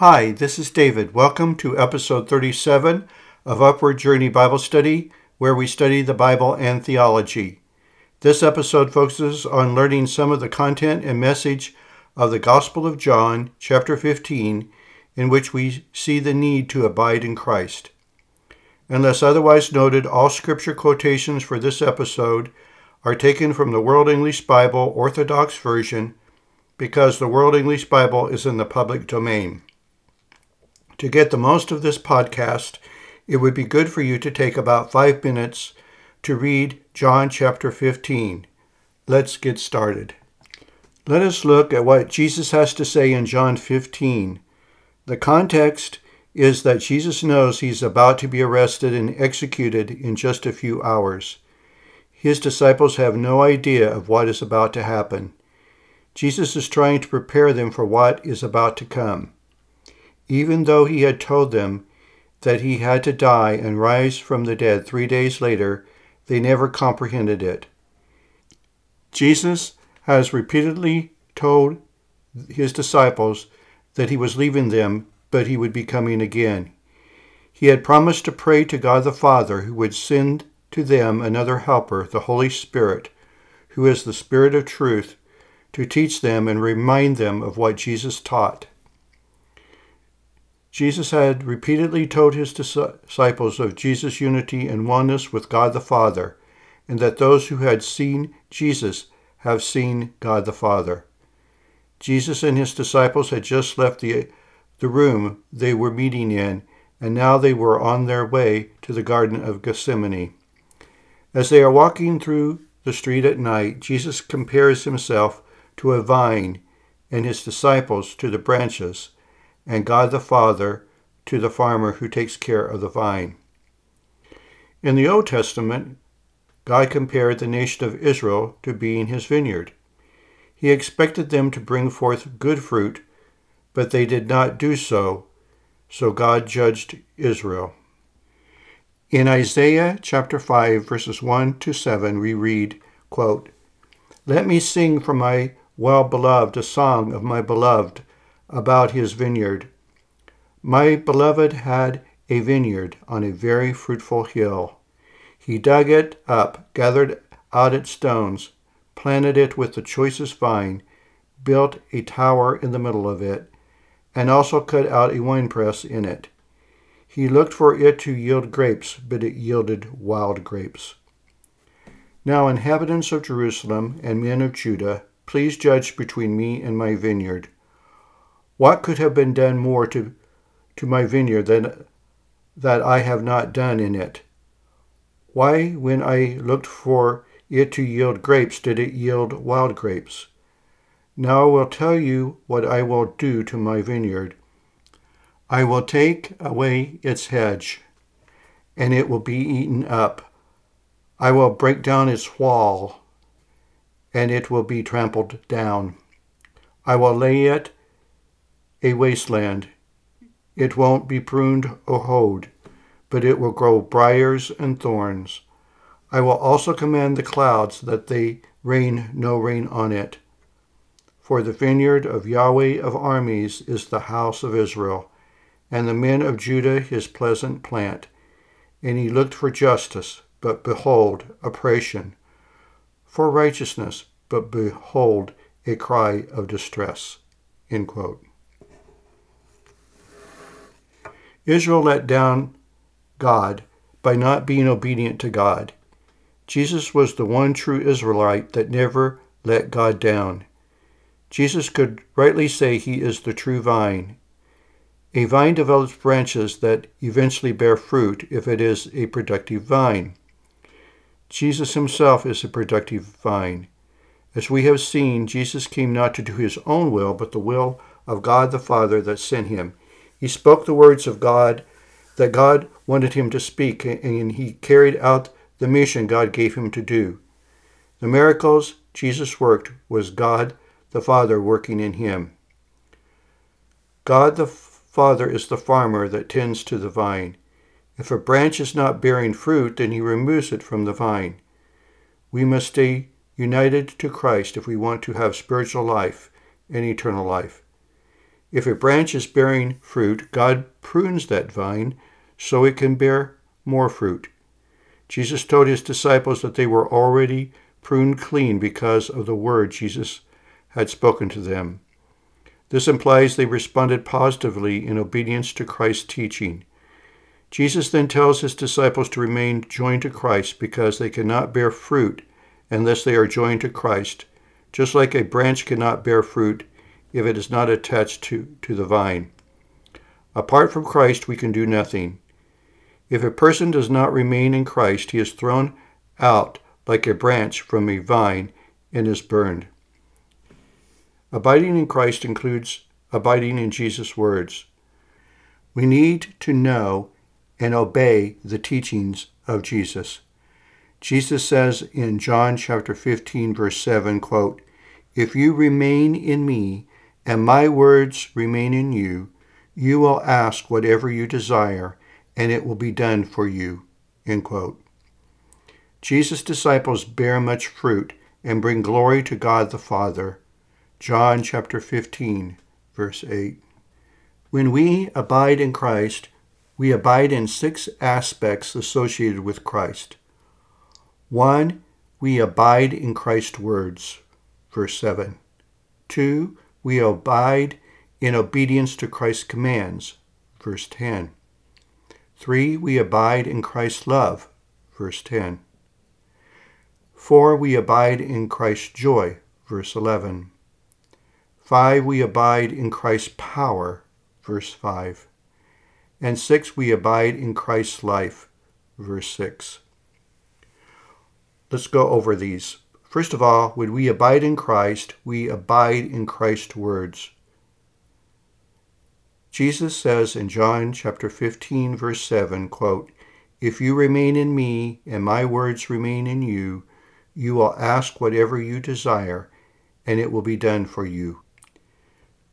Hi, this is David. Welcome to episode 37 of Upward Journey Bible Study, where we study the Bible and theology. This episode focuses on learning some of the content and message of the Gospel of John, chapter 15, in which we see the need to abide in Christ. Unless otherwise noted, all scripture quotations for this episode are taken from the World English Bible Orthodox Version because the World English Bible is in the public domain. To get the most of this podcast, it would be good for you to take about five minutes to read John chapter 15. Let's get started. Let us look at what Jesus has to say in John 15. The context is that Jesus knows he's about to be arrested and executed in just a few hours. His disciples have no idea of what is about to happen. Jesus is trying to prepare them for what is about to come. Even though he had told them that he had to die and rise from the dead three days later, they never comprehended it. Jesus has repeatedly told his disciples that he was leaving them, but he would be coming again. He had promised to pray to God the Father, who would send to them another helper, the Holy Spirit, who is the Spirit of truth, to teach them and remind them of what Jesus taught. Jesus had repeatedly told his disciples of Jesus' unity and oneness with God the Father, and that those who had seen Jesus have seen God the Father. Jesus and his disciples had just left the, the room they were meeting in, and now they were on their way to the Garden of Gethsemane. As they are walking through the street at night, Jesus compares himself to a vine and his disciples to the branches, and God the Father to the farmer who takes care of the vine. In the Old Testament, God compared the nation of Israel to being his vineyard. He expected them to bring forth good fruit, but they did not do so, so God judged Israel. In Isaiah chapter 5, verses 1 to 7, we read, quote, Let me sing for my well beloved a song of my beloved about his vineyard. My beloved had a vineyard on a very fruitful hill. He dug it up, gathered out its stones, planted it with the choicest vine, built a tower in the middle of it, and also cut out a winepress in it. He looked for it to yield grapes, but it yielded wild grapes. Now, inhabitants of Jerusalem and men of Judah, please judge between me and my vineyard. What could have been done more to, to my vineyard than that I have not done in it? Why, when I looked for it to yield grapes, did it yield wild grapes? Now I will tell you what I will do to my vineyard. I will take away its hedge, and it will be eaten up. I will break down its wall, and it will be trampled down. I will lay it a wasteland. It won't be pruned or hoed, but it will grow briars and thorns. I will also command the clouds that they rain no rain on it. For the vineyard of Yahweh of armies is the house of Israel and the men of Judah his pleasant plant. And he looked for justice, but behold, oppression, for righteousness, but behold, a cry of distress. Israel let down God by not being obedient to God. Jesus was the one true Israelite that never let God down. Jesus could rightly say he is the true vine a vine develops branches that eventually bear fruit if it is a productive vine. Jesus himself is a productive vine. As we have seen, Jesus came not to do his own will, but the will of God the Father that sent him. He spoke the words of God that God wanted him to speak, and he carried out the mission God gave him to do. The miracles Jesus worked was God the Father working in him. God the Father is the farmer that tends to the vine. If a branch is not bearing fruit, then he removes it from the vine. We must stay united to Christ if we want to have spiritual life and eternal life. If a branch is bearing fruit, God prunes that vine so it can bear more fruit. Jesus told his disciples that they were already pruned clean because of the word Jesus had spoken to them. This implies they responded positively in obedience to Christ's teaching. Jesus then tells his disciples to remain joined to Christ because they cannot bear fruit unless they are joined to Christ, just like a branch cannot bear fruit if it is not attached to, to the vine. Apart from Christ, we can do nothing. If a person does not remain in Christ, he is thrown out like a branch from a vine and is burned. Abiding in Christ includes abiding in Jesus' words. We need to know and obey the teachings of Jesus. Jesus says in John chapter 15 verse 7, quote, "If you remain in me and my words remain in you, you will ask whatever you desire and it will be done for you." End quote. Jesus' disciples bear much fruit and bring glory to God the Father. John chapter 15 verse 8. When we abide in Christ, we abide in six aspects associated with Christ. One, we abide in Christ's words, verse 7. Two, we abide in obedience to Christ's commands, verse 10. Three, we abide in Christ's love, verse 10. Four, we abide in Christ's joy, verse 11. Five, we abide in Christ's power, verse 5. And six, we abide in Christ's life. Verse 6. Let's go over these. First of all, when we abide in Christ, we abide in Christ's words. Jesus says in John chapter 15 verse 7, quote, "If you remain in me and my words remain in you, you will ask whatever you desire, and it will be done for you."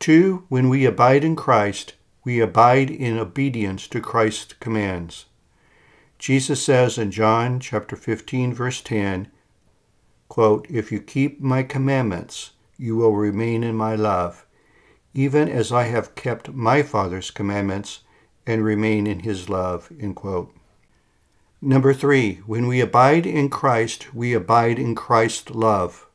2. When we abide in Christ, we abide in obedience to Christ's commands. Jesus says in John chapter 15 verse 10, quote, "If you keep my commandments, you will remain in my love, even as I have kept my Father's commandments and remain in his love." End quote. Number 3, when we abide in Christ, we abide in Christ's love.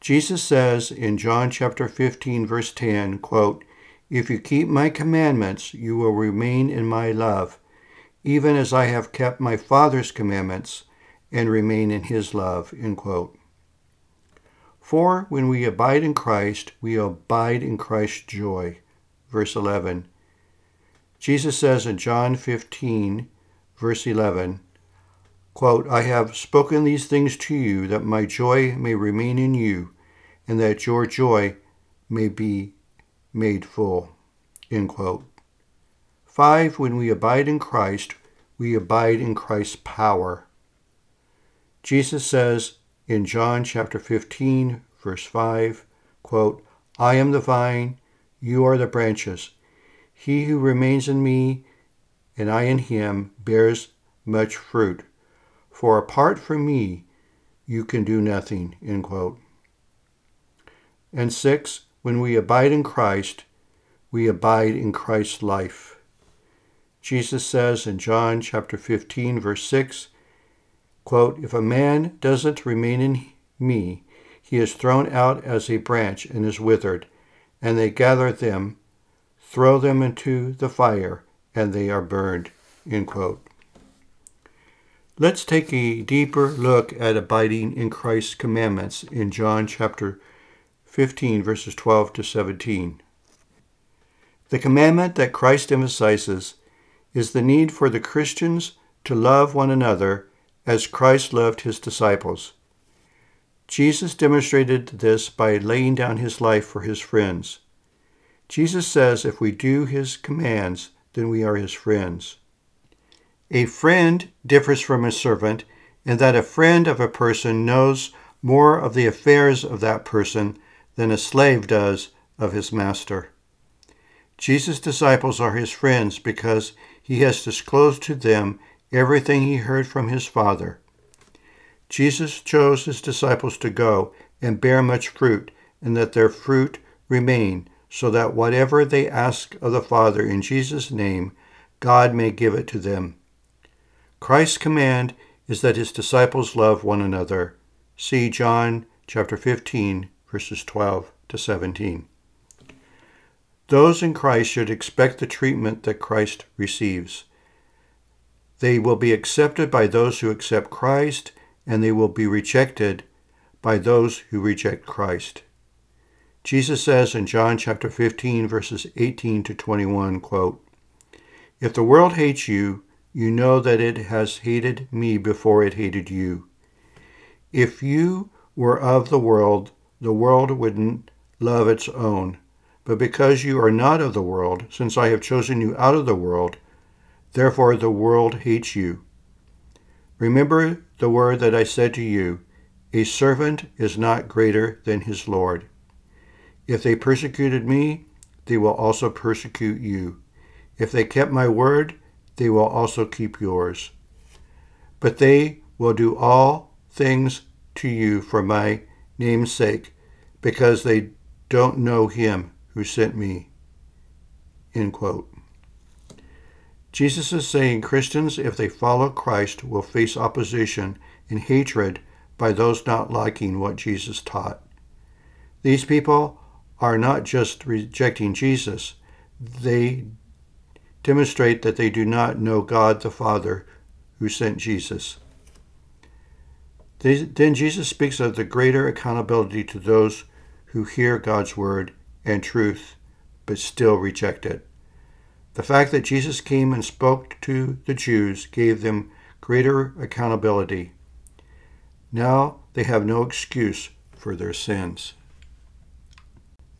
Jesus says in John chapter 15 verse 10, quote, if you keep my commandments, you will remain in my love, even as I have kept my Father's commandments and remain in his love. For when we abide in Christ, we abide in Christ's joy. Verse 11. Jesus says in John 15, verse 11, quote, I have spoken these things to you that my joy may remain in you, and that your joy may be made full. End quote. Five, when we abide in Christ, we abide in Christ's power. Jesus says in John chapter 15, verse 5, quote, I am the vine, you are the branches. He who remains in me and I in him bears much fruit. For apart from me, you can do nothing. End quote. And six, when we abide in Christ, we abide in Christ's life. Jesus says in John chapter 15 verse 6, quote, "If a man doesn't remain in me, he is thrown out as a branch and is withered, and they gather them, throw them into the fire, and they are burned." End quote. Let's take a deeper look at abiding in Christ's commandments in John chapter 15, verses 12 to 17. The commandment that Christ emphasizes is the need for the Christians to love one another as Christ loved his disciples. Jesus demonstrated this by laying down his life for his friends. Jesus says if we do his commands, then we are his friends. A friend differs from a servant in that a friend of a person knows more of the affairs of that person than a slave does of his master. Jesus' disciples are his friends because he has disclosed to them everything he heard from his Father. Jesus chose his disciples to go and bear much fruit, and that their fruit remain, so that whatever they ask of the Father in Jesus' name, God may give it to them. Christ's command is that his disciples love one another. See John chapter 15 verses 12 to 17. Those in Christ should expect the treatment that Christ receives. They will be accepted by those who accept Christ, and they will be rejected by those who reject Christ. Jesus says in John chapter 15 verses 18 to 21, quote, If the world hates you, you know that it has hated me before it hated you. If you were of the world, the world wouldn't love its own. But because you are not of the world, since I have chosen you out of the world, therefore the world hates you. Remember the word that I said to you A servant is not greater than his Lord. If they persecuted me, they will also persecute you. If they kept my word, they will also keep yours. But they will do all things to you for my name's sake, because they don't know him who sent me. End quote. Jesus is saying Christians, if they follow Christ, will face opposition and hatred by those not liking what Jesus taught. These people are not just rejecting Jesus, they demonstrate that they do not know God the Father who sent Jesus. Then Jesus speaks of the greater accountability to those who hear God's word and truth but still reject it. The fact that Jesus came and spoke to the Jews gave them greater accountability. Now they have no excuse for their sins.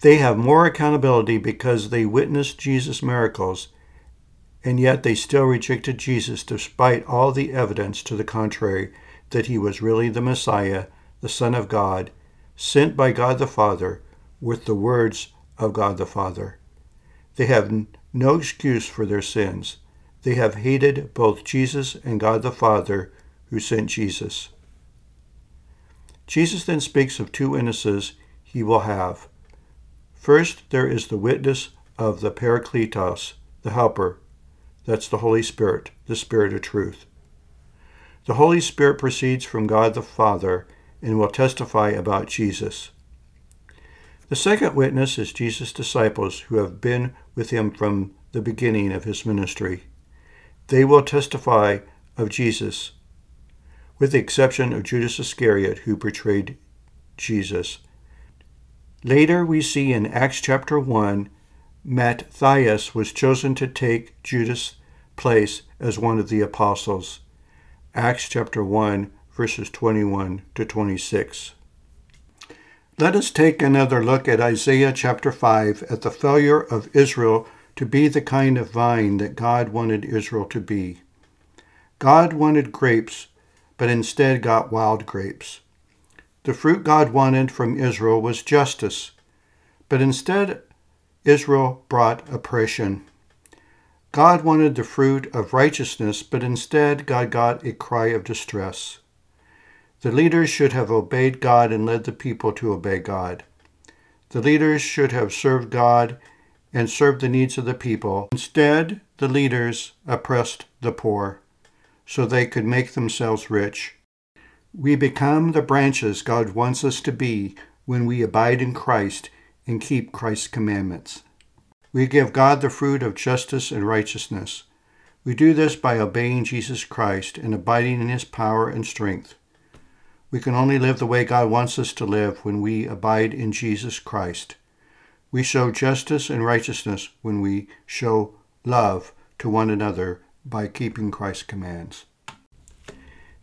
They have more accountability because they witnessed Jesus' miracles, and yet they still rejected Jesus despite all the evidence to the contrary that he was really the Messiah, the Son of God, sent by God the Father with the words of God the Father. They have no excuse for their sins. They have hated both Jesus and God the Father who sent Jesus. Jesus then speaks of two witnesses he will have First, there is the witness of the Parakletos, the Helper. That's the Holy Spirit, the Spirit of truth. The Holy Spirit proceeds from God the Father and will testify about Jesus. The second witness is Jesus' disciples who have been with him from the beginning of his ministry. They will testify of Jesus, with the exception of Judas Iscariot, who betrayed Jesus. Later, we see in Acts chapter 1, Matthias was chosen to take Judas' place as one of the apostles. Acts chapter 1, verses 21 to 26. Let us take another look at Isaiah chapter 5 at the failure of Israel to be the kind of vine that God wanted Israel to be. God wanted grapes, but instead got wild grapes. The fruit God wanted from Israel was justice, but instead Israel brought oppression. God wanted the fruit of righteousness, but instead God got a cry of distress. The leaders should have obeyed God and led the people to obey God. The leaders should have served God and served the needs of the people. Instead, the leaders oppressed the poor so they could make themselves rich. We become the branches God wants us to be when we abide in Christ and keep Christ's commandments. We give God the fruit of justice and righteousness. We do this by obeying Jesus Christ and abiding in his power and strength. We can only live the way God wants us to live when we abide in Jesus Christ. We show justice and righteousness when we show love to one another by keeping Christ's commands.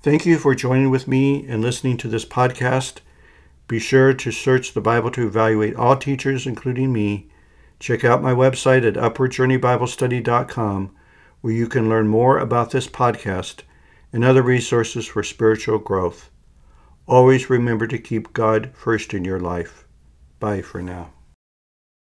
Thank you for joining with me and listening to this podcast. Be sure to search the Bible to evaluate all teachers, including me. Check out my website at upwardjourneybiblestudy.com, where you can learn more about this podcast and other resources for spiritual growth. Always remember to keep God first in your life. Bye for now.